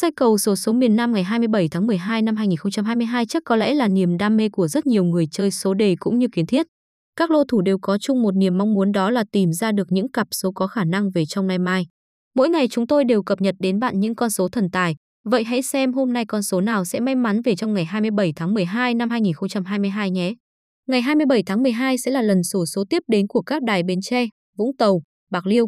Xây cầu sổ số miền Nam ngày 27 tháng 12 năm 2022 chắc có lẽ là niềm đam mê của rất nhiều người chơi số đề cũng như kiến thiết. Các lô thủ đều có chung một niềm mong muốn đó là tìm ra được những cặp số có khả năng về trong nay mai. Mỗi ngày chúng tôi đều cập nhật đến bạn những con số thần tài. Vậy hãy xem hôm nay con số nào sẽ may mắn về trong ngày 27 tháng 12 năm 2022 nhé. Ngày 27 tháng 12 sẽ là lần sổ số tiếp đến của các đài Bến Tre, Vũng Tàu, Bạc Liêu,